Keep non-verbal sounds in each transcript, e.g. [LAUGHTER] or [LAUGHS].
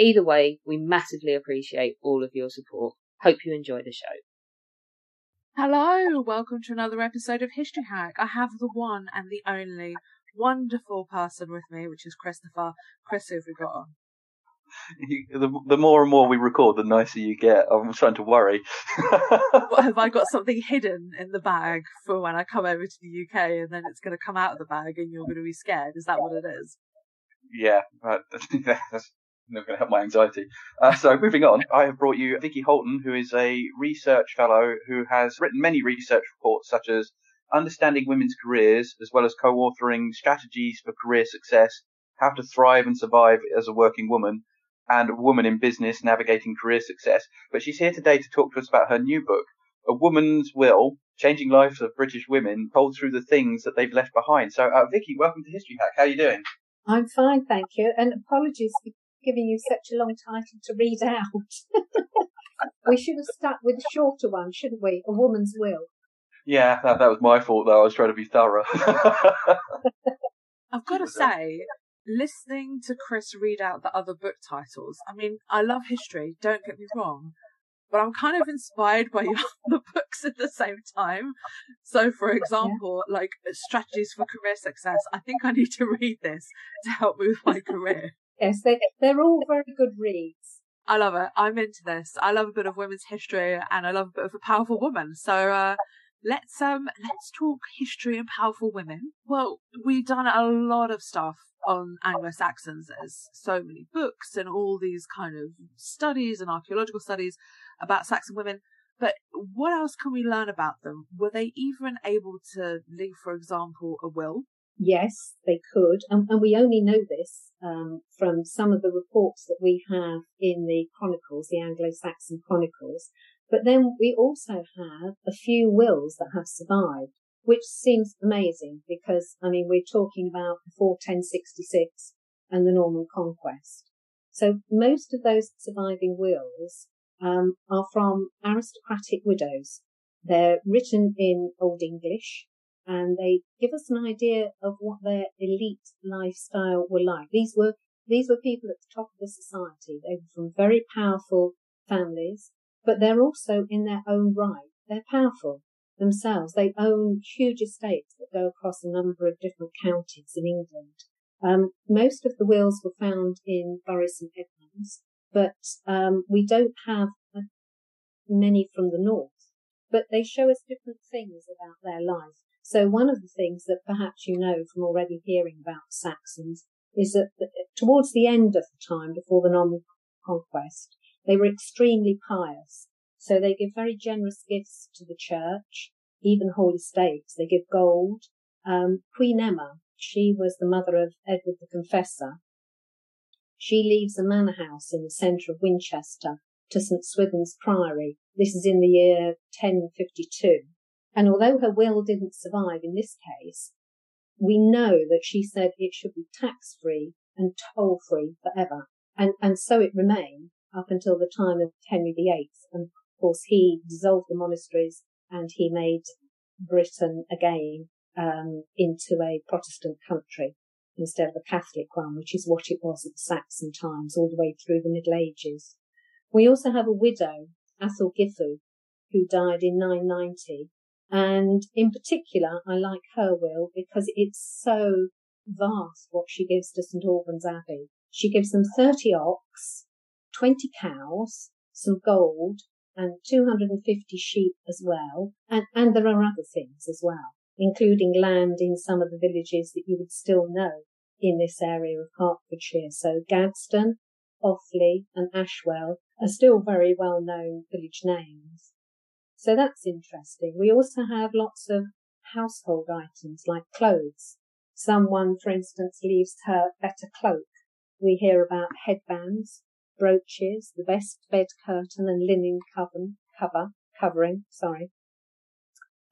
Either way, we massively appreciate all of your support. Hope you enjoy the show. Hello, welcome to another episode of History Hack. I have the one and the only wonderful person with me, which is Christopher. Chris, who have we got on? You, [LAUGHS] the, the more and more we record, the nicer you get. I'm starting to worry. [LAUGHS] What, have I got [LAUGHS] something hidden in the bag for when I come over to the UK and then it's going to come out of the bag and you're going to be scared? Is that what it is? yeah, but that's not going to help my anxiety. Uh, so moving on, I have brought you Viki Holton, who is a research fellow who has written many research reports such as Understanding Women's Careers, as well as co-authoring Strategies for Career Success, How to Thrive and Survive as a Working Woman, and Woman in Business, Navigating Career Success. But she's here today to talk to us about her new book, A Woman's Will, Changing Lives of British Women, told through the things that they've left behind. So, uh, Viki, welcome to History Hack. How are you doing? I'm fine, thank you. And apologies giving you such a long title to read out. [LAUGHS] we should have stuck with a shorter one, shouldn't we? A Woman's Will. Yeah, that, that was my fault though. I was trying to be thorough. I've got [LAUGHS] to say, listening to Chris read out the other book titles, I mean, I love history, don't get me wrong, but I'm kind of inspired by your [LAUGHS] other books at the same time. So, for example, like Strategies for Career Success, I think I need to read this to help me with my career. Yes, they, they're all very good reads. I love it. I'm into this. I love a bit of women's history and I love a bit of a powerful woman. So, uh, let's, um, let's talk history and powerful women. Well, we've done a lot of stuff on Anglo-Saxons. There's so many books and all these kind of studies and archaeological studies about Saxon women. But what else can we learn about them? Were they even able to leave, for example, a will? Yes, they could. And, and we only know this um, from some of the reports that we have in the chronicles, the Anglo-Saxon chronicles. But then we also have a few wills that have survived, which seems amazing because, I mean, we're talking about before 1066 and the Norman conquest. So most of those surviving wills um, are from aristocratic widows. They're written in Old English and they give us an idea of what their elite lifestyle were like. These were these were people at the top of the society. They were from very powerful families, but they're also in their own right. They're powerful themselves. They own huge estates that go across a number of different counties in England. Um, most of the wills were found in Bury St Edmunds, but um, we don't have many from the north. But they show us different things about their life. So one of the things that perhaps you know from already hearing about Saxons is that towards the end of the time before the Norman conquest, they were extremely pious. So they give very generous gifts to the church, even holy states. They give gold. Um, Queen Emma, she was the mother of Edward the Confessor. She leaves a manor house in the centre of Winchester to St Swithin's Priory. This is in the year 1052. And although her will didn't survive in this case, we know that she said it should be tax free and toll free forever. And, and so it remained up until the time of Henry VIII. And of course, he dissolved the monasteries and he made Britain again um, into a Protestant country instead of a Catholic one, which is what it was at the Saxon times all the way through the Middle Ages. We also have a widow, Gifu, who died in 990 and in particular, I like her will because it's so vast what she gives to St Albans Abbey. She gives them 30 ox, 20 cows, some gold, and 250 sheep as well. And, and there are other things as well, including land in some of the villages that you would still know in this area of Hertfordshire. So Gaddesden, Offley and Ashwell are still very well known village names. So that's interesting. We also have lots of household items like clothes. Someone, for instance, leaves her better cloak. We hear about headbands, brooches, the best bed curtain and linen cover, cover covering, sorry,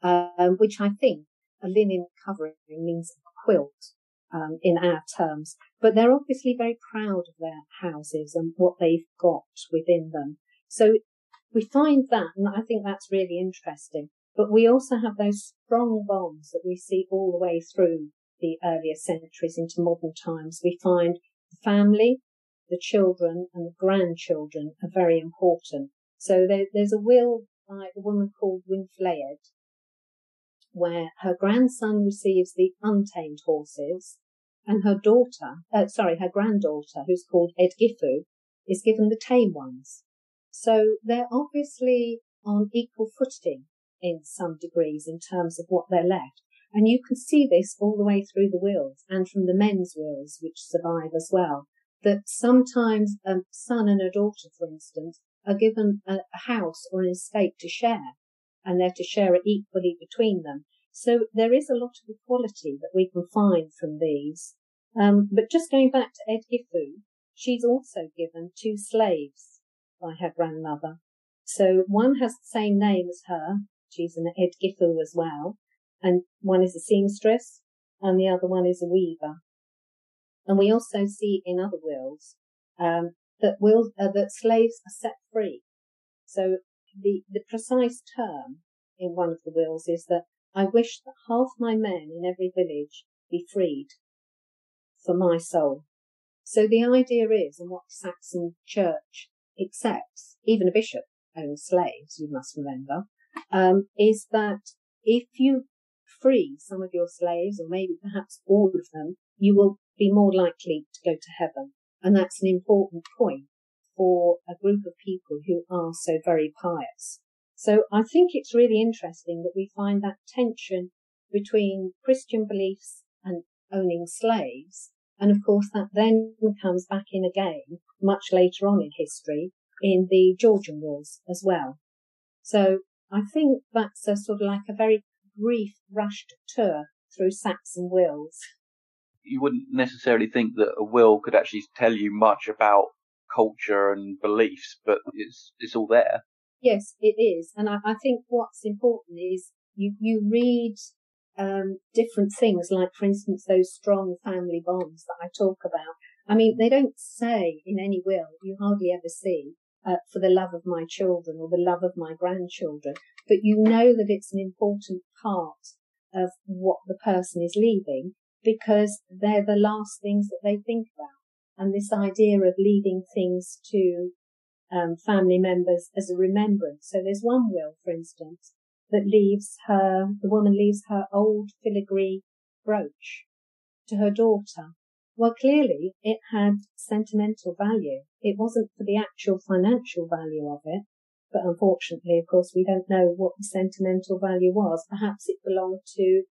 um, which I think a linen covering means a quilt um, in our terms. But they're obviously very proud of their houses and what they've got within them. So we find that, and I think that's really interesting. But we also have those strong bonds that we see all the way through the earlier centuries into modern times. We find the family, the children and the grandchildren are very important. So there, there's a will by a woman called Wynflæd where her grandson receives the untamed horses and her daughter, uh, sorry, her granddaughter, who's called Edgifu, is given the tame ones. So they're obviously on equal footing in some degrees in terms of what they're left. And you can see this all the way through the wills and from the men's wills, which survive as well that sometimes a son and a daughter, for instance, are given a, house or an estate to share, and they're to share it equally between them. So there is a lot of equality that we can find from these. Um, but just going back to Edgifu, she's also given two slaves by her grandmother. So one has the same name as her. She's an Edgifu as well. And one is a seamstress and the other one is a weaver. And we also see in other wills um, that wills uh, that slaves are set free. So the the precise term in one of the wills is that I wish that half my men in every village be freed for my soul. So the idea is, and what the Saxon Church accepts, even a bishop owns slaves, you must remember, um, is that if you free some of your slaves, or maybe perhaps all of them, you will be more likely to go to heaven. And that's an important point for a group of people who are so very pious. So I think it's really interesting that we find that tension between Christian beliefs and owning slaves. And of course that then comes back in again much later on in history in the Georgian Wars as well. So I think that's a sort of like a very brief rushed tour through Saxon wills you wouldn't necessarily think that a will could actually tell you much about culture and beliefs, but it's it's all there. Yes, it is, and I, I think what's important is you you read um, different things, like for instance those strong family bonds that I talk about. I mean, they don't say in any will, you hardly ever see, uh, for the love of my children or the love of my grandchildren, but you know that it's an important part of what the person is leaving because they're the last things that they think about. And this idea of leaving things to um, family members as a remembrance. So there's one will, for instance, that leaves her, the woman leaves her old filigree brooch to her daughter. Well, clearly it had sentimental value. It wasn't for the actual financial value of it, but unfortunately, of course, we don't know what the sentimental value was. Perhaps it belonged to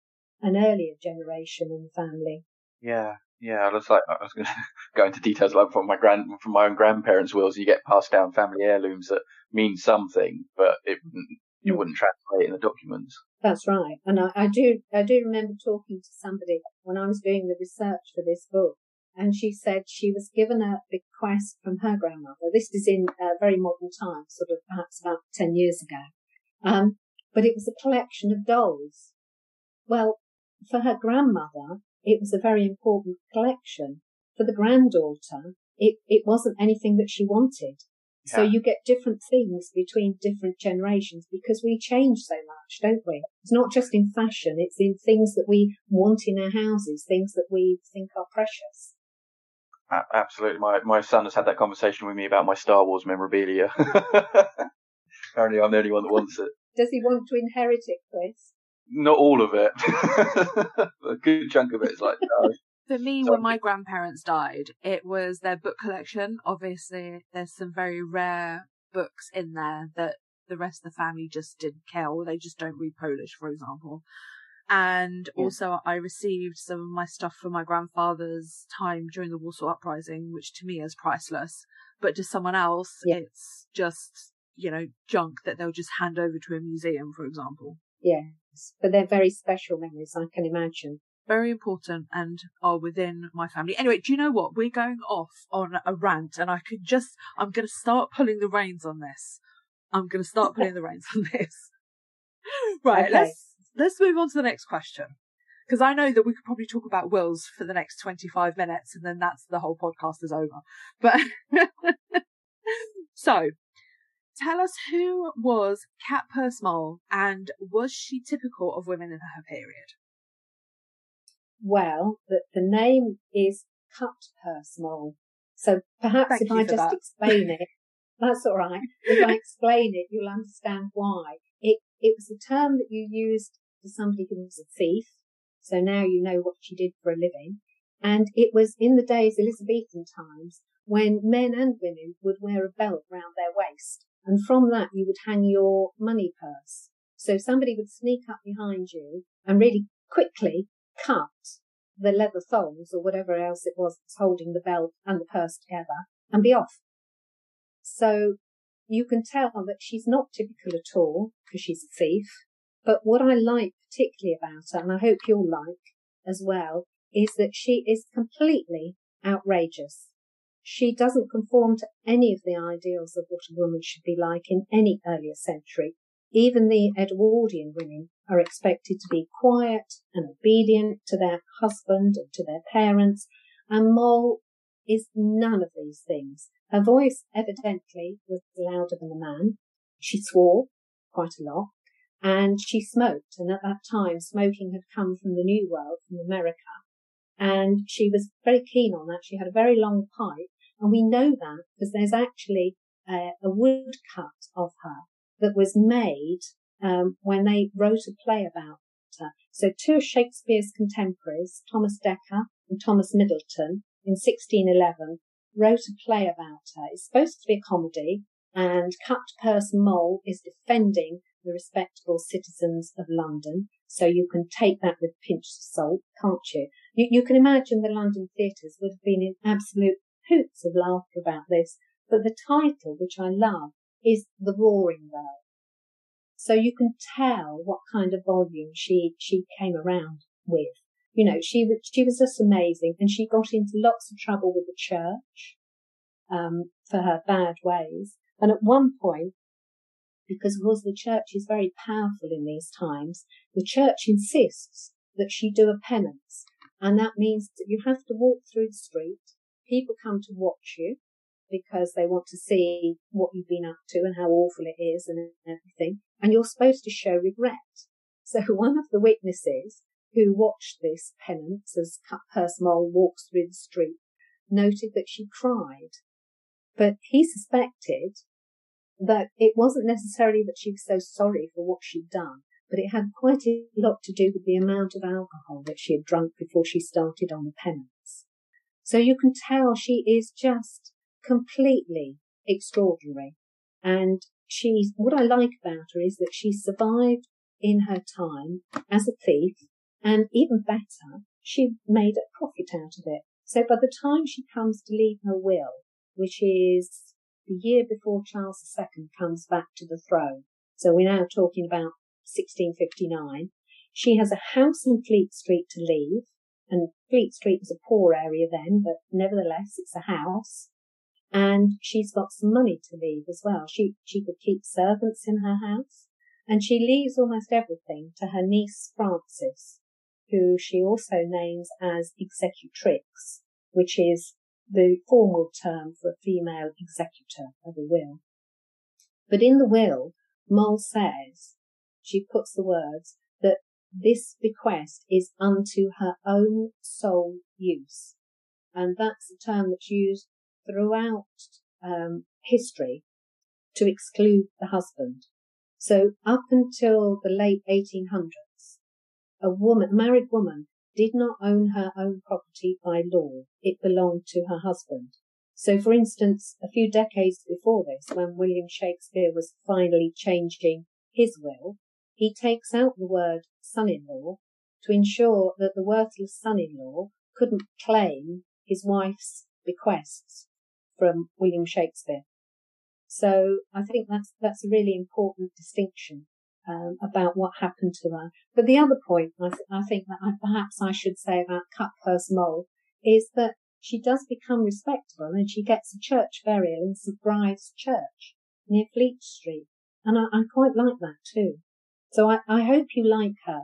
an earlier generation in the family. Yeah, yeah. I was like, I was going [LAUGHS] to go into details like from my grand, from my own grandparents' wills. You get passed down family heirlooms that mean something, but it mm. Mm. wouldn't translate in the documents. That's right, and I, I do I do remember talking to somebody when I was doing the research for this book, and she said she was given a bequest from her grandmother. This is in very modern times, sort of perhaps about 10 years ago. Um, but it was a collection of dolls. Well, for her grandmother, it was a very important collection. For the granddaughter, it, it wasn't anything that she wanted. Yeah. So you get different things between different generations because we change so much, don't we? It's not just in fashion, it's in things that we want in our houses, things that we think are precious. Absolutely. My, my son has had that conversation with me about my Star Wars memorabilia. [LAUGHS] Apparently I'm the only one that wants it. [LAUGHS] Does he want to inherit it, Chris? not all of it. [LAUGHS] a good chunk of it is like, no, For me, when my grandparents died, it was their book collection. Obviously, there's some very rare books in there that the rest of the family just didn't care, or they just don't read Polish, for example. And Yeah. also, I received some of my stuff from my grandfather's time during the Warsaw Uprising, which to me is priceless. But to someone else, Yeah. it's just, you know, junk that they'll just hand over to a museum, for example. Yes, but they're very special memories, I can imagine. Very important and are within my family. Anyway, do you know what? We're going off on a rant and I could just, I'm going to start pulling the reins on this. I'm going to start [LAUGHS] pulling the reins on this. [LAUGHS] Right. Okay. Let's, let's move on to the next question. Because I know that we could probably talk about wills for the next 25 minutes and then that's the whole podcast is over. But [LAUGHS] so tell us who was Cutpurse Moll and was she typical of women in her period? Well, the, the name is Cut Purse Mole. So perhaps Thank if I just that. explain it, [LAUGHS] that's all right. If I explain it, you'll understand why. It, it was a term that you used for somebody who was a thief. So now you know what she did for a living. And it was in the days, Elizabethan times, when men and women would wear a belt round their waist. And from that you would hang your money purse. So somebody would sneak up behind you and really quickly cut the leather thongs or whatever else it was that's holding the belt and the purse together and be off. So you can tell that she's not typical at all because she's a thief. But what I like particularly about her, and I hope you'll like as well, is that she is completely outrageous. She doesn't conform to any of the ideals of what a woman should be like in any earlier century. Even the Edwardian women are expected to be quiet and obedient to their husband and to their parents, and Moll is none of these things. Her voice evidently was louder than a man. She swore quite a lot, and she smoked. And at that time, smoking had come from the New World, from America, and she was very keen on that. She had a very long pipe, and we know that because there's actually a, a woodcut of her that was made um, when they wrote a play about her. So two of Shakespeare's contemporaries, Thomas Dekker and Thomas Middleton, in 1611, wrote a play about her. It's supposed to be a comedy, and Cut Purse Mole is defending the respectable citizens of London. So you can take that with a pinch of salt, can't you? You, you can imagine the London theatres would have been in absolute hoots of laughter about this. But the title, which I love, is The Roaring Girl. So you can tell what kind of volume she, she came around with. You know, she, she was just amazing and she got into lots of trouble with the church, um, for her bad ways. And at one point, because of course the church is very powerful in these times, the church insists that she do a penance. And that means that you have to walk through the street. People come to watch you because they want to see what you've been up to and how awful it is and everything. And you're supposed to show regret. So [LAUGHS] one of the witnesses who watched this penance as Cut Purse Mole walks through the street noted that she cried. But he suspected that it wasn't necessarily that she was so sorry for what she'd done, but it had quite a lot to do with the amount of alcohol that she had drunk before she started on the penance. So you can tell she is just completely extraordinary. And she's, what I like about her is that she survived in her time as a thief and even better, she made a profit out of it. So by the time she comes to leave her will, which is the year before Charles II comes back to the throne, so we're now talking about 1659, she has a house in Fleet Street to leave, and Fleet Street was a poor area then, but nevertheless it's a house. And she's got some money to leave as well. She, she could keep servants in her house, and she leaves almost everything to her niece Frances, who she also names as executrix, which is the formal term for a female executor of a will. But in the will, Moll says, she puts the words, that this bequest is unto her own sole use. And that's a term that's used throughout um, history to exclude the husband. So up until the late 1800s, a woman, married woman, did not own her own property by law. It belonged to her husband. So, for instance, a few decades before this, when William Shakespeare was finally changing his will, he takes out the word son-in-law to ensure that the worthless son-in-law couldn't claim his wife's bequests from William Shakespeare. So I think that's that's a really important distinction um, about what happened to her. But the other point I, th- I think that I, perhaps I should say about Cutpurse Moll is that she does become respectable and she gets a church burial in St Bride's Church near Fleet Street. And I, I quite like that too. So I, I hope you like her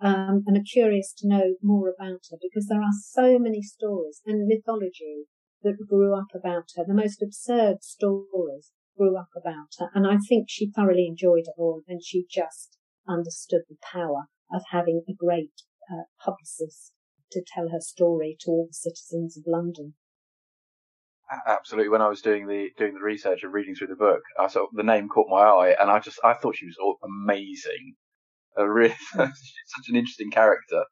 um, and are curious to know more about her because there are so many stories and mythology that grew up about her, the most absurd stories grew up about her. And I think she thoroughly enjoyed it all and she just understood the power of having a great uh, publicist to tell her story to all the citizens of London. Absolutely. When I was doing the doing the research and reading through the book, I saw the name caught my eye, and I just I thought she was amazing. A really [LAUGHS] such an interesting character.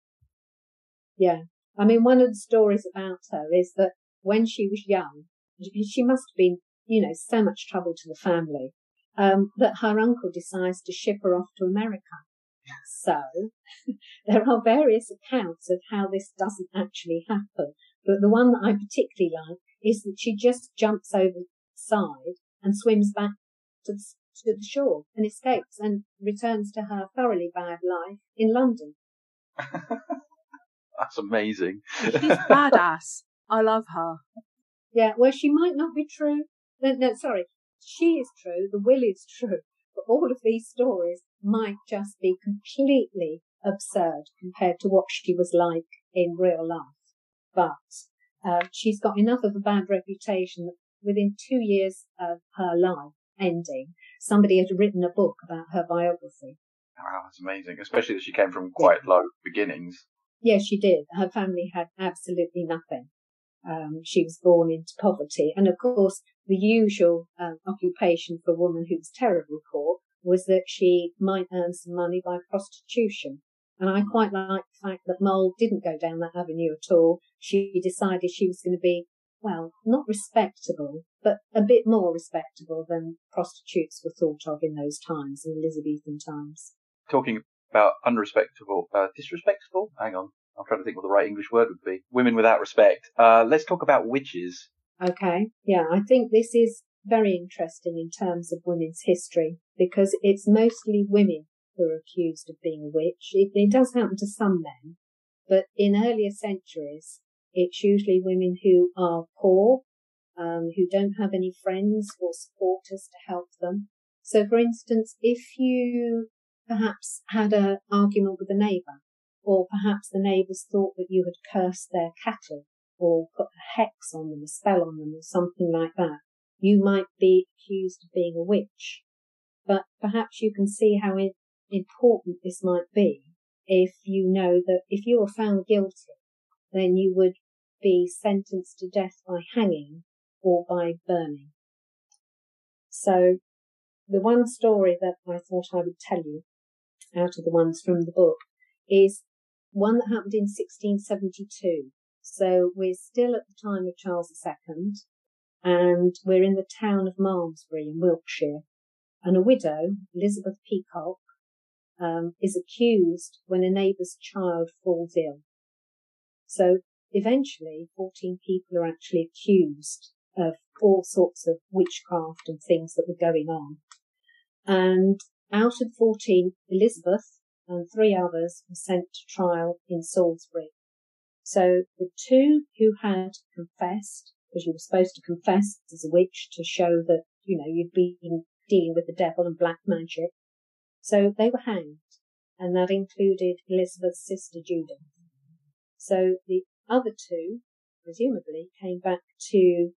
Yeah, I mean, one of the stories about her is that when she was young, she must have been, you know, so much trouble to the family um, that her uncle decides to ship her off to America. So [LAUGHS] there are various accounts of how this doesn't actually happen, but the one that I particularly like is that she just jumps over the side and swims back to the, to the shore and escapes and returns to her thoroughly bad life in London. [LAUGHS] That's amazing. She's badass. I love her. Yeah, well, she might not be true. No, no, sorry. She is true. The will is [LAUGHS] true. But all of these stories might just be completely absurd compared to what she was like in real life. But uh, she's got enough of a bad reputation that within two years of her life ending, somebody had written a book about her biography. Wow, that's amazing. Especially that she came from quite yeah. low beginnings. Yes, she did. Her family had absolutely nothing. Um, she was born into poverty. And of course, the usual uh, occupation for a woman who was terribly poor was that she might earn some money by prostitution. And I quite like the fact that Moll didn't go down that avenue at all. She decided she was going to be, well, not respectable, but a bit more respectable than prostitutes were thought of in those times, in Elizabethan times. Talking about unrespectable, uh, disrespectful? Hang on. I'm trying to think what the right English word would be. Women without respect. Uh, let's talk about witches. Okay. Yeah, I think this is very interesting in terms of women's history because it's mostly women who are accused of being a witch. It, it does happen to some men, but in earlier centuries, it's usually women who are poor, um, who don't have any friends or supporters to help them. So, for instance, if you perhaps had an argument with a neighbour, or perhaps the neighbours thought that you had cursed their cattle, or put a hex on them, a spell on them, or something like that, you might be accused of being a witch. But perhaps you can see how important this might be if you know that if you are found guilty, then you would be sentenced to death by hanging or by burning. So the one story that I thought I would tell you out of the ones from the book is one that happened in 1672. So we're still at the time of Charles II and we're in the town of Malmesbury in Wiltshire. And a widow, Elizabeth Peacock, um, is accused when a neighbour's child falls ill. So eventually 14 people are actually accused of all sorts of witchcraft and things that were going on. And out of 14, Elizabeth and three others were sent to trial in Salisbury. So the two who had confessed because you were supposed to confess as a witch to show that, you know, you'd been dealing with the devil and black magic. So they were hanged, and that included Elizabeth's sister Judith. So the other two, presumably, came back to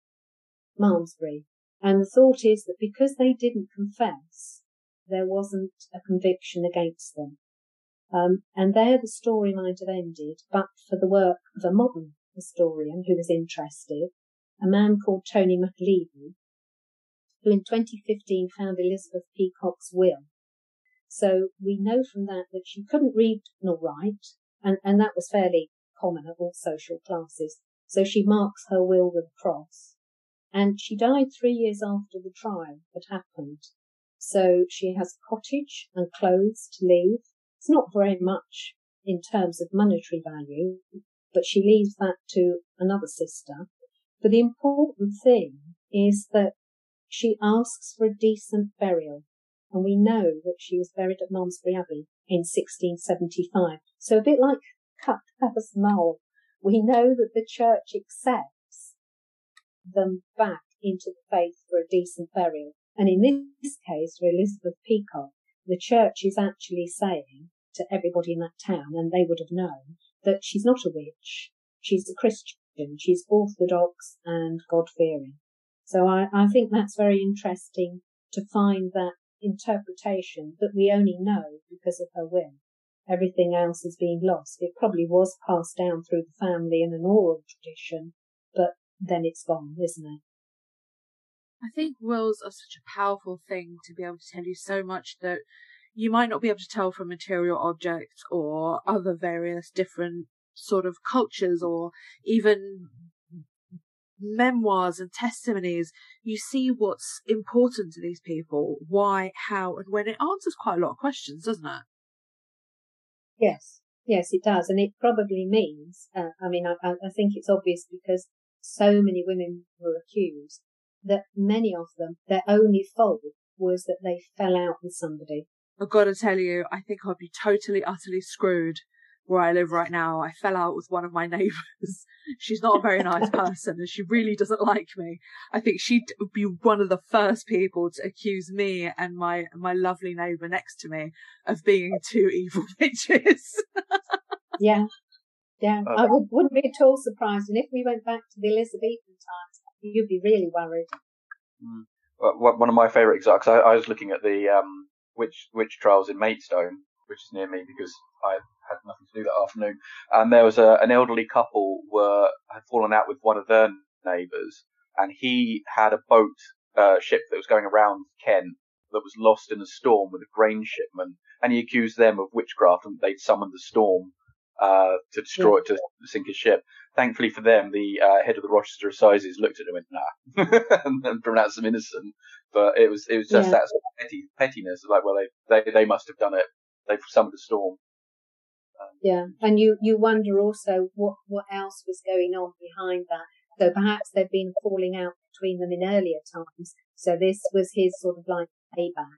Malmesbury, and the thought is that because they didn't confess, there wasn't a conviction against them. Um, and there the story might have ended, but for the work of a modern historian who was interested a man called Tony McAleavy, who in 2015 found Elizabeth Peacock's will. So we know from that that she couldn't read nor write, and, and that was fairly common at all social classes. So she marks her will with a cross. And she died three years after the trial had happened. So she has a cottage and clothes to leave. It's not very much in terms of monetary value, but she leaves that to another sister. But the important thing is that she asks for a decent burial. And we know that she was buried at Malmesbury Abbey in 1675. So a bit like Cutpurse Moll, we know that the church accepts them back into the faith for a decent burial. And in this case, for Elizabeth Peacock, the church is actually saying to everybody in that town, and they would have known, that she's not a witch. She's a Christian. She's orthodox and God fearing. So I, I think that's very interesting to find that interpretation that we only know because of her will. Everything else is being lost. It probably was passed down through the family in an oral tradition, but then it's gone, isn't it? I think wills are such a powerful thing to be able to tell you so much that you might not be able to tell from material objects or other various different sort of cultures or even memoirs and testimonies, you see what's important to these people, why, how, and when. It answers quite a lot of questions, doesn't it? Yes, yes, it does. And it probably means, uh, I mean, I, I think it's obvious because so many women were accused that many of them, their only fault was that they fell out with somebody. I've got to tell you, I think I'd be totally, utterly screwed where I live right now. I fell out with one of my [LAUGHS] neighbours. She's not a very nice [LAUGHS] person and she really doesn't like me. I think she'd be one of the first people to accuse me and my, my lovely neighbour next to me of being two evil [LAUGHS] bitches. yeah. Yeah. I would, wouldn't be at all surprised. And if we went back to the Elizabethan times, you'd be really worried. Mm. Well, one of my favourite examples, I, I was looking at the, um, witch, witch trials in Maidstone, which is near me because I had nothing to do that afternoon. And there was a, an elderly couple were had fallen out with one of their neighbours, and he had a boat uh, ship that was going around Kent that was lost in a storm with a grain shipment, and he accused them of witchcraft and they'd summoned the storm uh, to destroy yeah. it, to sink his ship. Thankfully for them, the uh, head of the Rochester Assizes looked at him and went, nah, [LAUGHS] and, and pronounced them innocent. But it was it was just yeah. that sort of petty, pettiness, like well they, they they must have done it. They've summoned a storm. Yeah, and you you wonder also what what else was going on behind that. So perhaps there'd been a falling out between them in earlier times. So this was his sort of like payback.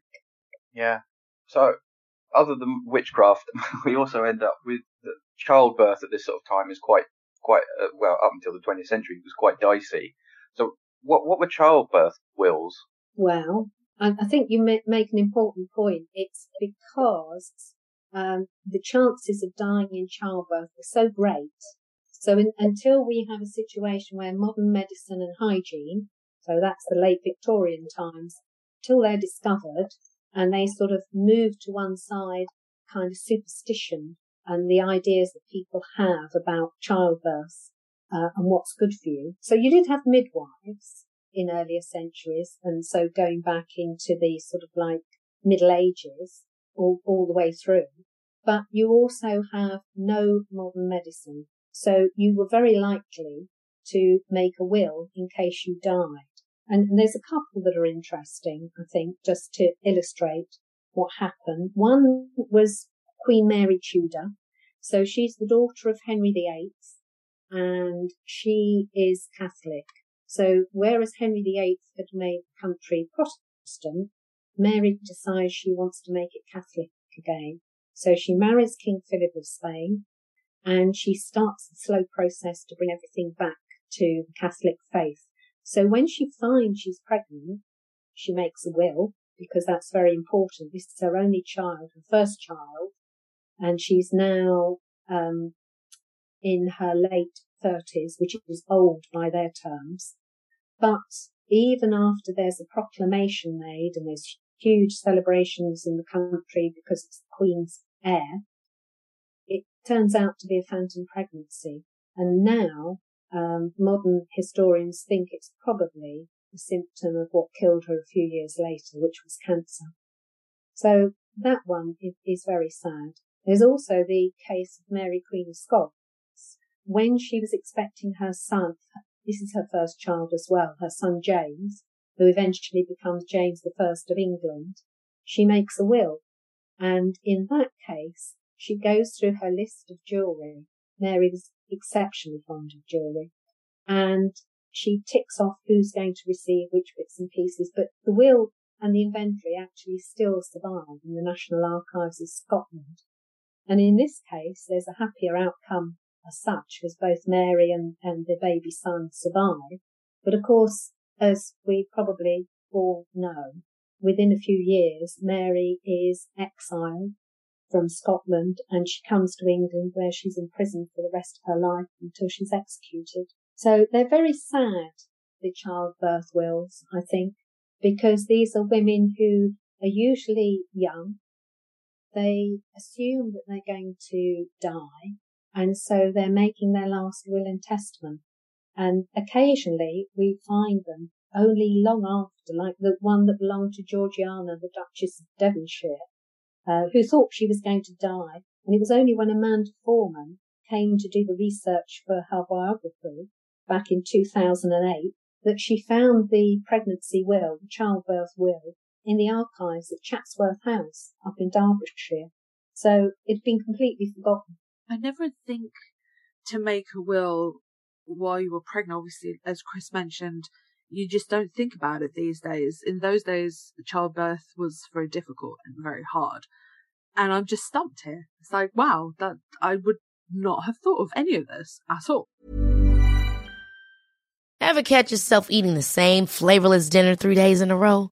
Yeah. So other than witchcraft, [LAUGHS] we also end up with childbirth at this sort of time is quite quite uh, well up until the 20th century was quite dicey. So what what were childbirth wills? Well, I, think you make an important point. It's because um, the chances of dying in childbirth are so great. So in, until we have a situation where modern medicine and hygiene, so that's the late Victorian times, till they're discovered and they sort of move to one side kind of superstition and the ideas that people have about childbirth uh, and what's good for you. So you did have midwives in earlier centuries, and so going back into the sort of like Middle Ages, all, all the way through. But you also have no modern medicine. So you were very likely to make a will in case you died. And, and there's a couple that are interesting, I think, just to illustrate what happened. One was Queen Mary Tudor. So she's the daughter of Henry VIII and she is Catholic. So whereas Henry VIII had made the country Protestant, Mary decides she wants to make it Catholic again. So she marries King Philip of Spain and she starts the slow process to bring everything back to the Catholic faith. So when she finds she's pregnant, she makes a will because that's very important. This is her only child, her first child, and she's now um, in her late 30s, which is old by their terms. But even after there's a proclamation made and there's huge celebrations in the country because it's the Queen's heir, it turns out to be a phantom pregnancy. And now um, modern historians think it's probably a symptom of what killed her a few years later, which was cancer. So that one is, is very sad. There's also the case of Mary Queen of Scots, when she was expecting her son, this is her first child as well, her son James, who eventually becomes James First of England, she makes a will. And in that case, she goes through her list of jewellery. Mary was exceptionally fond of jewellery. And she ticks off who's going to receive which bits and pieces. But the will and the inventory actually still survive in the National Archives of Scotland. And in this case, there's a happier outcome as such, because both Mary and, and the baby son survive. But of course, as we probably all know, within a few years, Mary is exiled from Scotland and she comes to England where she's imprisoned for the rest of her life until she's executed. So they're very sad, the childbirth wills, I think, because these are women who are usually young. They assume that they're going to die and so they're making their last will and testament. And occasionally we find them only long after, like the one that belonged to Georgiana, the Duchess of Devonshire, uh, who thought she was going to die. And it was only when Amanda Foreman came to do the research for her biography back in 2008 that she found the pregnancy will, the childbirth will, in the archives at Chatsworth House up in Derbyshire. So it'd been completely forgotten. I never think to make a will while you were pregnant. Obviously, as Chris mentioned, you just don't think about it these days. In those days, childbirth was very difficult and very hard. And I'm just stumped here. It's like, wow, that I would not have thought of any of this at all. Ever catch yourself eating the same flavorless dinner three days in a row?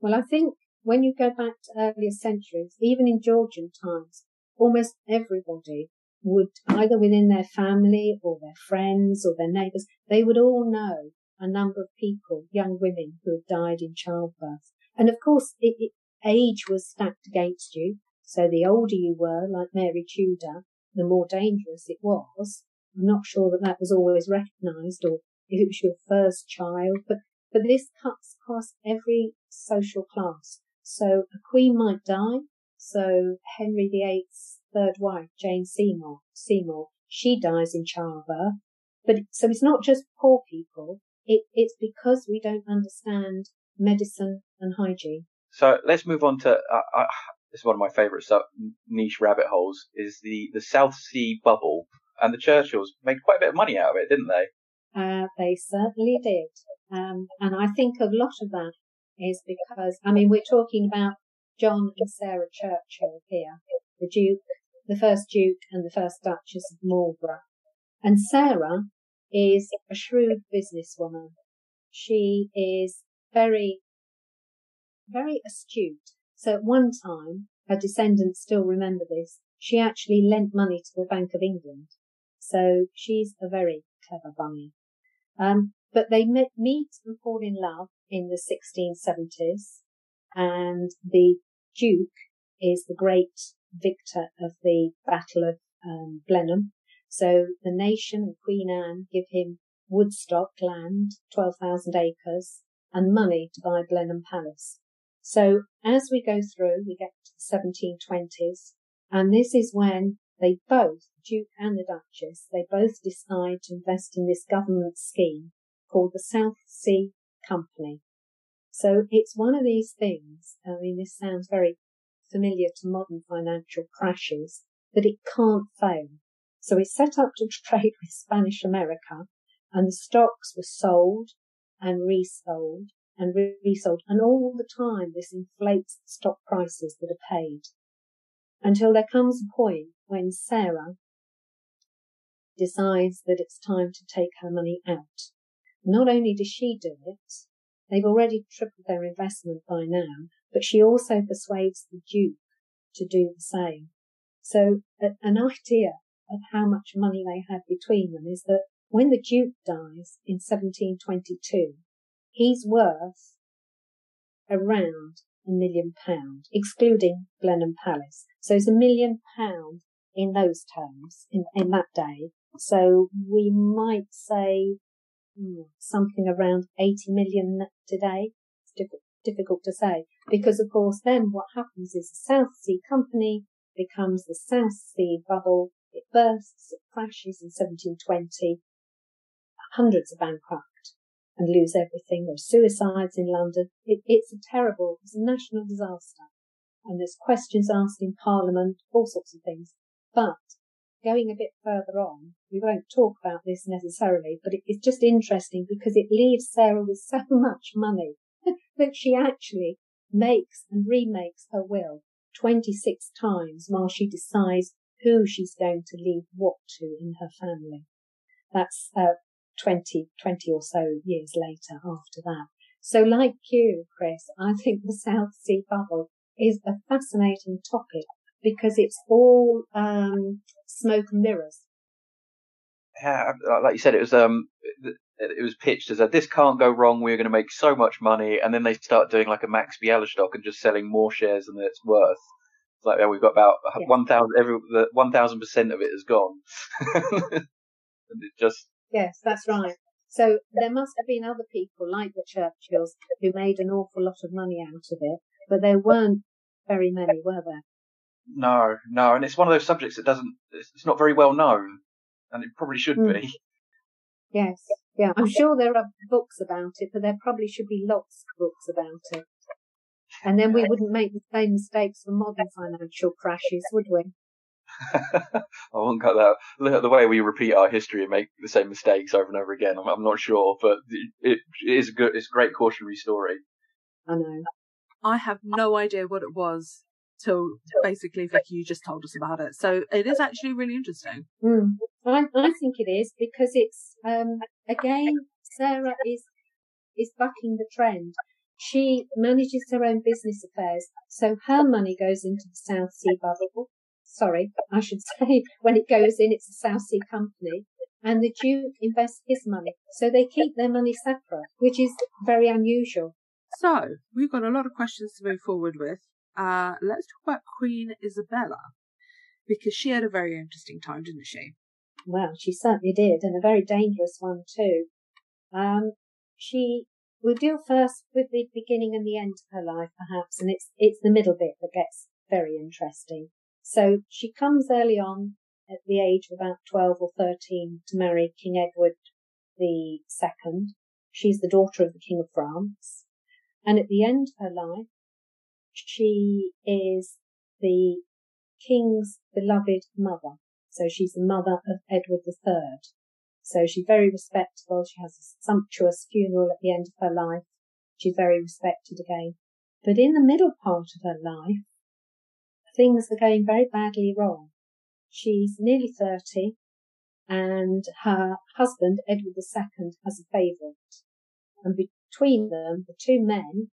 Well, I think when you go back to earlier centuries, even in Georgian times, almost everybody would either within their family or their friends or their neighbours, they would all know a number of people, young women who had died in childbirth. And of course, it, it, age was stacked against you. So the older you were, like Mary Tudor, the more dangerous it was. I'm not sure that that was always recognised or if it was your first child, but, but this cuts across every social class. So a queen might die. So Henry VIII's third wife, Jane Seymour, Seymour, she dies in childbirth. But so it's not just poor people. It, it's because we don't understand medicine and hygiene. So let's move on to, uh, uh, this is one of my favourite niche rabbit holes, is the, the South Sea bubble. And the Churchills made quite a bit of money out of it, didn't they? Uh, they certainly did. Um, and I think a lot of that is because, I mean, we're talking about John and Sarah Churchill here, the Duke the first Duke and the first Duchess of Marlborough. And Sarah is a shrewd businesswoman. She is very, very astute. So at one time, her descendants still remember this, she actually lent money to the Bank of England. So she's a very clever bunny. Um, but they meet and fall in love in the 1670s and the Duke is the great victor of the Battle of um, Blenheim. So the nation and Queen Anne give him Woodstock land, 12,000 acres, and money to buy Blenheim Palace. So as we go through, we get to the 1720s, and this is when they both, the Duke and the Duchess, they both decide to invest in this government scheme called the South Sea Company. So it's one of these things. I mean, this sounds very familiar to modern financial crashes that it can't fail. So it set up to [LAUGHS] trade with Spanish America and the stocks were sold and resold and resold. And all the time this inflates the stock prices that are paid until there comes a point when Sarah decides that it's time to take her money out. Not only does she do it, they've already tripled their investment by now, but she also persuades the Duke to do the same. So an idea of how much money they had between them is that when the Duke dies in 1722, he's worth around million pound, excluding Blenheim Palace. So it's a million pound in those terms in, in that day. So we might say hmm, something around 80 million today. It's difficult, difficult to say because of course then what happens is the South Sea Company becomes the South Sea bubble. It bursts, it crashes in 1720. Hundreds of bankrupt and lose everything. There's suicides in London. It, it's a terrible, it's a national disaster. And there's questions asked in Parliament, all sorts of things. But going a bit further on, we won't talk about this necessarily, but it, it's just interesting because it leaves Sarah with [LAUGHS] so much money [LAUGHS] that she actually makes and remakes her will 26 times while she decides who she's going to leave what to in her family. That's uh, 20, 20 or so years later after that. So like you, Chris, I think the South Sea bubble is a fascinating topic because it's all um, smoke and mirrors. Yeah, like you said, it was um, it was pitched as a this can't go wrong. We're going to make so much money, and then they start doing like a Max Bialystock and just selling more shares than it's worth. It's like yeah, we've got about yeah. one thousand every one thousand percent of it is gone, [LAUGHS] and it just yes, that's right. So there must have been other people like the Churchills who made an awful lot of money out of it, but there weren't very many, were there? No, no, and it's one of those subjects that doesn't, it's not very well known, and it probably should mm. be. Yes, yeah, I'm sure there are books about it, but there probably should be lots of books about it. And then we wouldn't make the same mistakes for modern financial crashes, would we? [LAUGHS] I won't cut that. Look at the way we repeat our history and make the same mistakes over and over again. I'm, I'm not sure, but it, it is a good, it's a great cautionary story. I know. I have no idea what it was till basically Viki, you just told us about it. So it is actually really interesting. Mm. I, I think it is because it's um, again Sarah is is bucking the trend. She manages her own business affairs, so her money goes into the South Sea bubble. Sorry, [LAUGHS] I should say when it goes in, it's a South Sea company, and the Duke invests his money, so they keep their money separate, which is very unusual. So we've got a lot of questions to move forward with. Uh, let's talk about Queen Isabella because she had a very interesting time, didn't she? Well, she certainly did, and a very dangerous one too. Um, she we'll deal first with the beginning and the end of her life, perhaps, and it's it's the middle bit that gets very interesting. So she comes early on at the age of about twelve or thirteen to marry King Edward the Second. She's the daughter of the King of France, and at the end of her life, she is the king's beloved mother. So she's the mother of Edward III. So she's very respectable. She has a sumptuous funeral at the end of her life. She's very respected again. But in the middle part of her life, things are going very badly wrong. She's nearly 30 and her husband, Edward II, has a favourite. And between them, the two men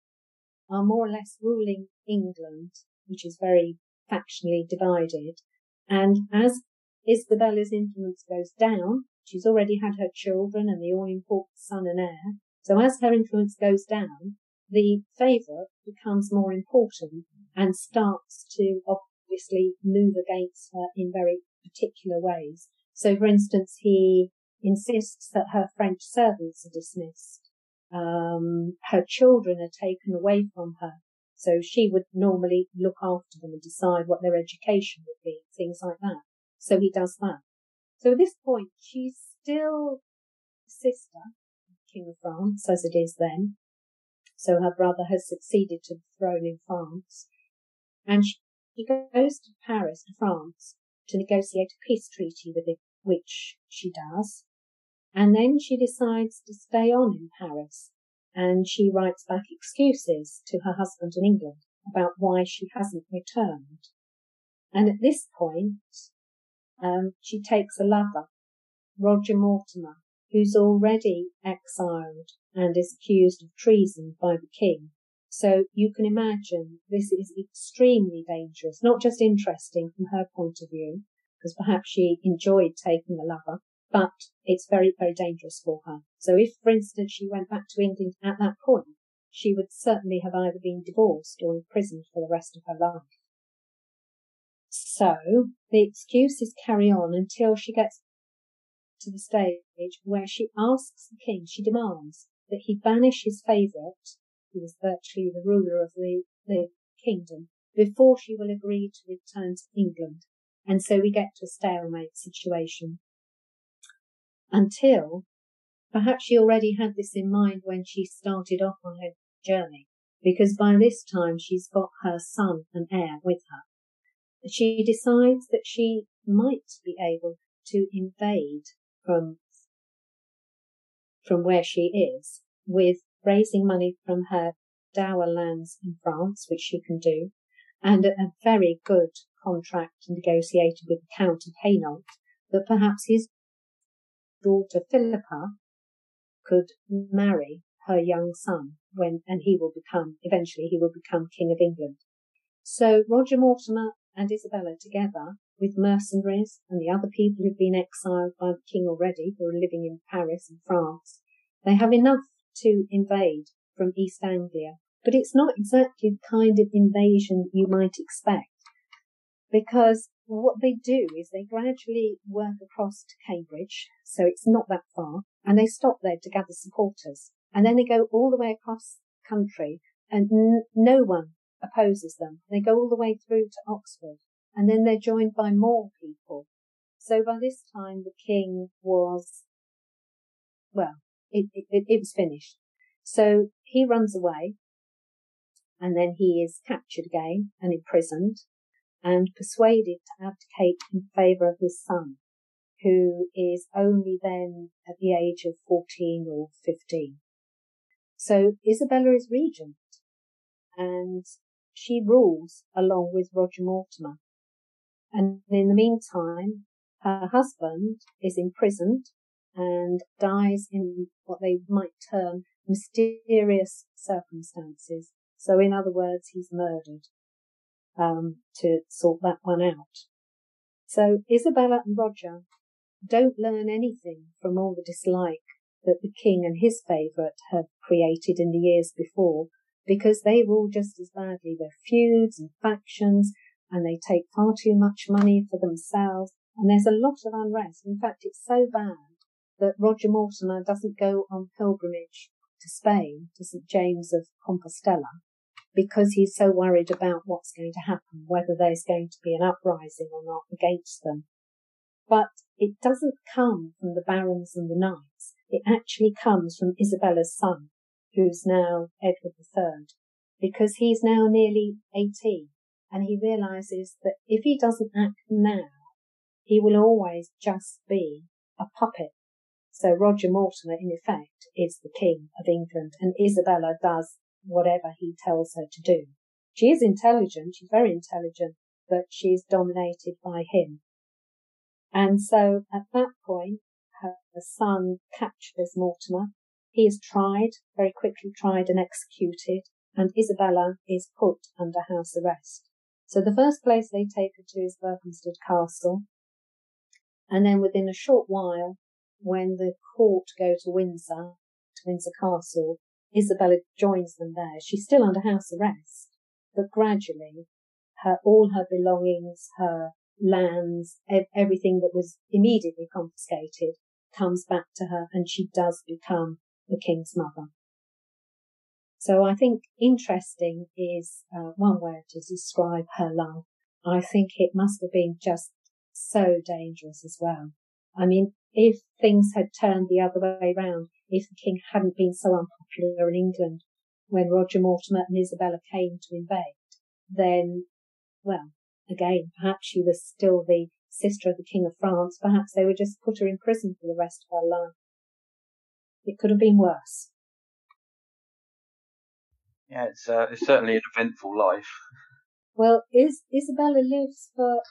are more or less ruling England, which is very factionally divided. And as Isabella's influence goes down, she's already had her children and the all important son and heir. So as her influence goes down, the favourite becomes more important and starts to obviously move against her in very particular ways. So for instance, he insists that her French servants are dismissed um, her children are taken away from her. So she would normally look after them and decide what their education would be, things like that. So he does that. So at this point, she's still sister King of France, as it is then. So her brother has succeeded to the throne in France. And she goes to Paris, to France, to negotiate a peace treaty with him, which she does. And then she decides to stay on in Paris and she writes back excuses to her husband in England about why she hasn't returned. And at this point, um, she takes a lover, Roger Mortimer, who's already exiled and is accused of treason by the king. So you can imagine this is extremely dangerous, not just interesting from her point of view, because perhaps she enjoyed taking a lover, but it's very, very dangerous for her. So if, for instance, she went back to England at that point, she would certainly have either been divorced or imprisoned for the rest of her life. So the excuses carry on until she gets to the stage where she asks the king, she demands that he banish his favourite, who was virtually the ruler of the, the kingdom, before she will agree to return to England. And so we get to a stalemate situation. Until perhaps she already had this in mind when she started off on her journey, because by this time she's got her son and heir with her she decides that she might be able to invade from from where she is with raising money from her dower lands in France, which she can do, and a very good contract negotiated with the Count of Hainault that perhaps his daughter Philippa could marry her young son when, and he will become, eventually he will become King of England. So Roger Mortimer and Isabella together with mercenaries and the other people who've been exiled by the king already, who are living in Paris and France, they have enough to invade from East Anglia. But it's not exactly the kind of invasion you might expect, because what they do is they gradually work across to Cambridge, so it's not that far, and they stop there to gather supporters. And then they go all the way across country, and n- no one opposes them. They go all the way through to Oxford and then they're joined by more people. So by this time the king was, well, it, it, it was finished. So he runs away and then he is captured again and imprisoned and persuaded to abdicate in favour of his son, who is only then at the age of 14 or 15. So Isabella is regent and she rules along with Roger Mortimer. And in the meantime, her husband is imprisoned and dies in what they might term mysterious circumstances. So in other words, he's murdered, um, to sort that one out. So Isabella and Roger don't learn anything from all the dislike that the king and his favourite have created in the years before because they rule just as badly. They're feuds and factions and they take far too much money for themselves and there's a lot of unrest. In fact, it's so bad that Roger Mortimer doesn't go on pilgrimage to Spain, to St. James of Compostela, because he's so worried about what's going to happen, whether there's going to be an uprising or not against them. But it doesn't come from the barons and the knights. It actually comes from Isabella's son, who's now Edward III, because he's now nearly 18 and he realizes that if he doesn't act now, he will always just be a puppet. So Roger Mortimer, in effect, is the king of England and Isabella does whatever he tells her to do. She is intelligent, she's very intelligent, but she's dominated by him. And so at that point, her son captures Mortimer he is tried, very quickly tried and executed, and Isabella is put under house arrest. So the first place they take her to is Berkhamsted Castle, and then within a short while, when the court go to Windsor, to Windsor Castle, Isabella joins them there. She's still under house arrest, but gradually her, all her belongings, her lands, everything that was immediately confiscated comes back to her and she does become the king's mother. So I think interesting is uh, one word to describe her life. I think it must have been just so dangerous as well. I mean, if things had turned the other way round, if the king hadn't been so unpopular in England when Roger Mortimer and Isabella came to invade, then, well, again, perhaps she was still the sister of the King of France. Perhaps they would just put her in prison for the rest of her life. It could have been worse. Yeah, it's uh, it's certainly an eventful life. Well, is Isabella lives for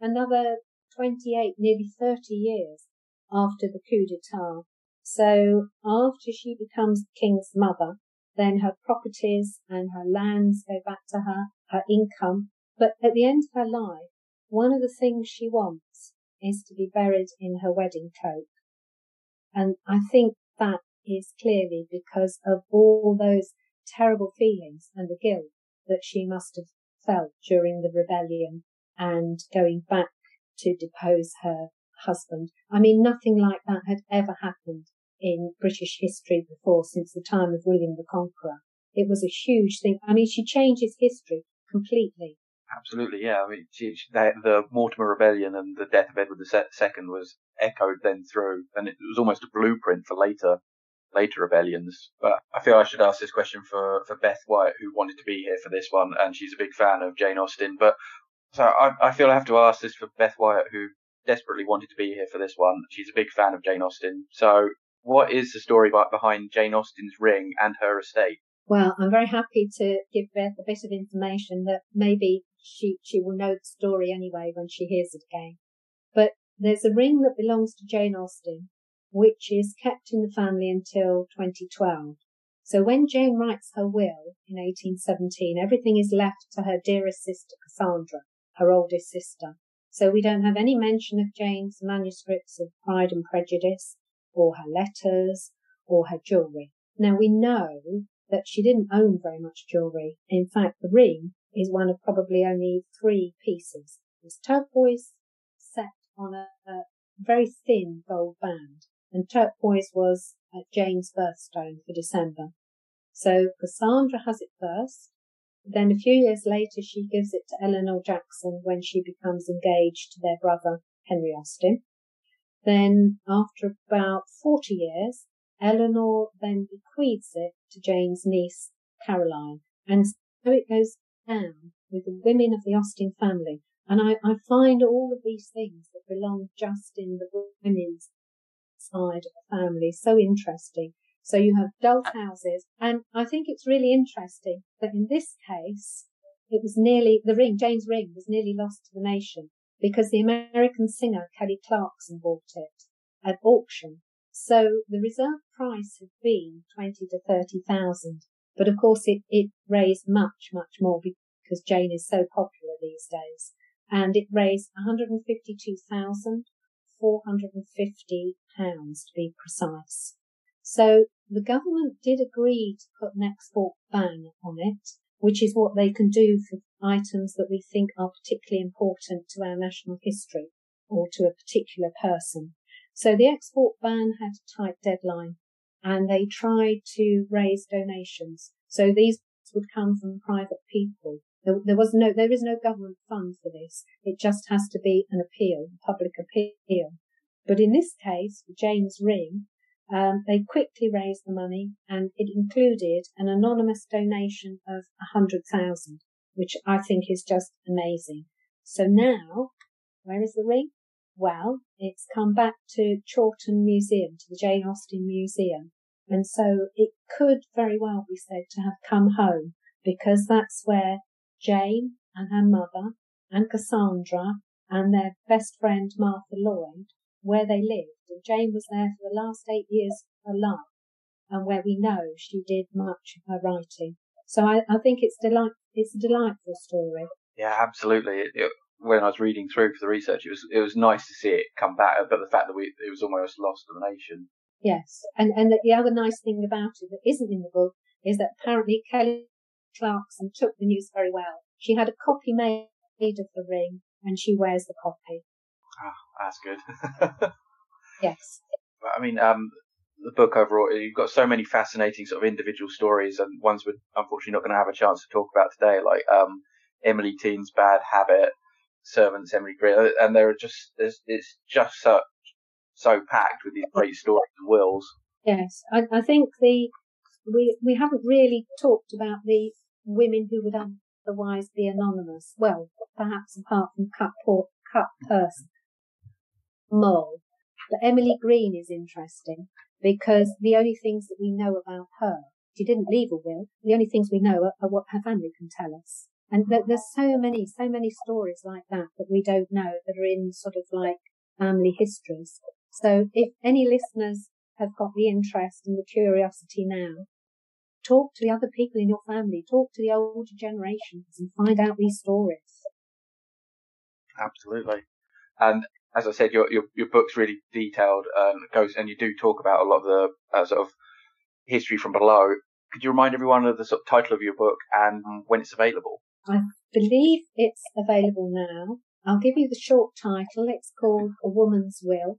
another 28, nearly 30 years after the coup d'etat. So after she becomes the king's mother, then her properties and her lands go back to her, her income. But at the end of her life, one of the things she wants is to be buried in her wedding cloak. And I think that is clearly because of all those terrible feelings and the guilt that she must have felt during the rebellion and going back to depose her husband. I mean, nothing like that had ever happened in British history before since the time of William the Conqueror. It was a huge thing. I mean, she changes history completely. Absolutely, yeah. I mean, she, she, the, the, Mortimer Rebellion and the death of Edward II was echoed then through, and it was almost a blueprint for later later rebellions. But I feel I should ask this question for, for Beth White, who wanted to be here for this one, and she's a big fan of Jane Austen. But so I, I feel I have to ask this for Beth Wyatt, who desperately wanted to be here for this one. She's a big fan of Jane Austen. So what is the story behind Jane Austen's ring and her estate? Well, I'm very happy to give Beth a bit of information that maybe she, she will know the story anyway when she hears it again. But there's a ring that belongs to Jane Austen which is kept in the family until 2012. So when Jane writes her will in 1817, everything is left to her dearest sister Cassandra, her oldest sister. So we don't have any mention of Jane's manuscripts of Pride and Prejudice, or her letters, or her jewellery. Now we know that she didn't own very much jewellery. In fact, the ring is one of probably only three pieces. It's turquoise set on a, a very thin gold band and turquoise was at Jane's birthstone for December. So Cassandra has it first. Then a few years later, she gives it to Eleanor Jackson when she becomes engaged to their brother Henry Austen. Then after about 40 years, Eleanor then bequeaths it to Jane's niece Caroline. And so it goes down with the women of the Austen family. And I, I find all of these things that belong just in the women's side of the family. So interesting. So you have Dult uh, houses, and I think it's really interesting that in this case, it was nearly, the ring, Jane's ring was nearly lost to the nation because the American singer Kelly Clarkson bought it at auction. So the reserve price had been 20 to 30,000. But of course it, it raised much, much more because Jane is so popular these days. And it raised 152,450 pounds to be precise. So the government did agree to put an export ban on it, which is what they can do for items that we think are particularly important to our national history or to a particular person. So the export ban had a tight deadline and they tried to raise donations. So these would come from private people there, there, was no, there is no government fund for this. It just has to be an appeal, a public appeal. But in this case, Jane's ring, um, they quickly raised the money and it included an anonymous donation of a hundred thousand, which I think is just amazing. So now, where is the ring? Well, it's come back to Chawton Museum, to the Jane Austen Museum. And so it could very well be said to have come home because that's where Jane and her mother and Cassandra and their best friend Martha Lloyd, where they lived. And Jane was there for the last eight years of her life and where we know she did much of her writing. So I, I think it's delight, it's a delightful story. Yeah, absolutely. It, it, when I was reading through for the research, it was it was nice to see it come back, but the fact that we it was almost lost to the nation. Yes, and and the, the other nice thing about it that isn't in the book is that apparently Kelly Clarkson took the news very well. She had a copy made of the ring and she wears the copy. Oh, that's good. [LAUGHS] yes. I mean, um, the book overall, you've got so many fascinating sort of individual stories and ones we're unfortunately not going to have a chance to talk about today, like, um, Emily Teen's Bad Habit, Servants, Emily Green, and there are just, it's just so, so packed with these great stories and wills. Yes, I, I think the, we, we haven't really talked about the women who would otherwise be anonymous. Well, perhaps apart from cut, por- cut Moll. But Emily Green is interesting because the only things that we know about her, she didn't leave a will. The only things we know are, are what her family can tell us. And th- there's so many, so many stories like that that we don't know that are in sort of like family histories. So if any listeners have got the interest and the curiosity now, Talk to the other people in your family. Talk to the older generations and find out these stories. Absolutely. And as I said, your your, your book's really detailed and goes, and you do talk about a lot of the uh, sort of history from below. Could you remind everyone of the sort of title of your book and when it's available? I believe it's available now. I'll give you the short title. It's called A Woman's Will.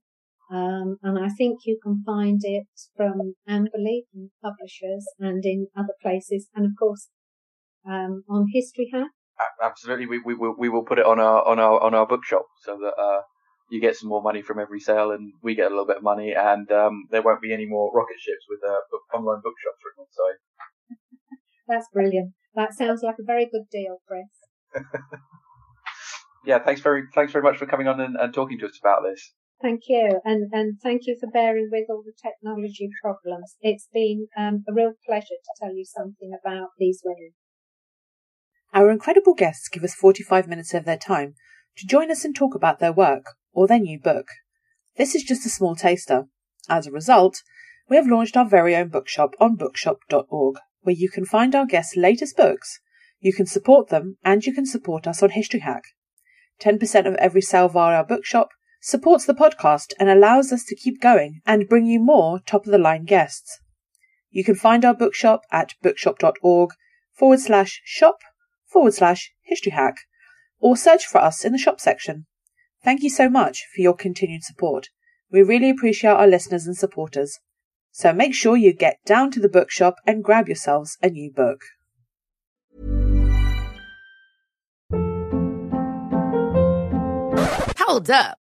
Um, and I think you can find it from Amberley and publishers and in other places. And of course, um, on History Hack. Absolutely. We, we, will, we will put it on our, on our, on our bookshop so that, uh, you get some more money from every sale and we get a little bit of money and, um, there won't be any more rocket ships with, uh, book, online bookshops written on side. [LAUGHS] That's brilliant. That sounds like a very good deal, Chris. [LAUGHS] yeah, thanks very thanks very much for coming on and, and, talking to us about this. Thank you, and and thank you for bearing with all the technology problems. It's been um, a real pleasure to tell you something about these women. Our incredible guests give us 45 minutes of their time to join us and talk about their work or their new book. This is just a small taster. As a result, we have launched our very own bookshop on bookshop.org where you can find our guests' latest books, you can support them, and you can support us on History Hack. 10% of every sale via our bookshop supports the podcast and allows us to keep going and bring you more top of the line guests. You can find our bookshop at bookshop.org forward slash shop forward slash history hack or search for us in the shop section. Thank you so much for your continued support. We really appreciate our listeners and supporters. So make sure you get down to the bookshop and grab yourselves a new book. Hold up.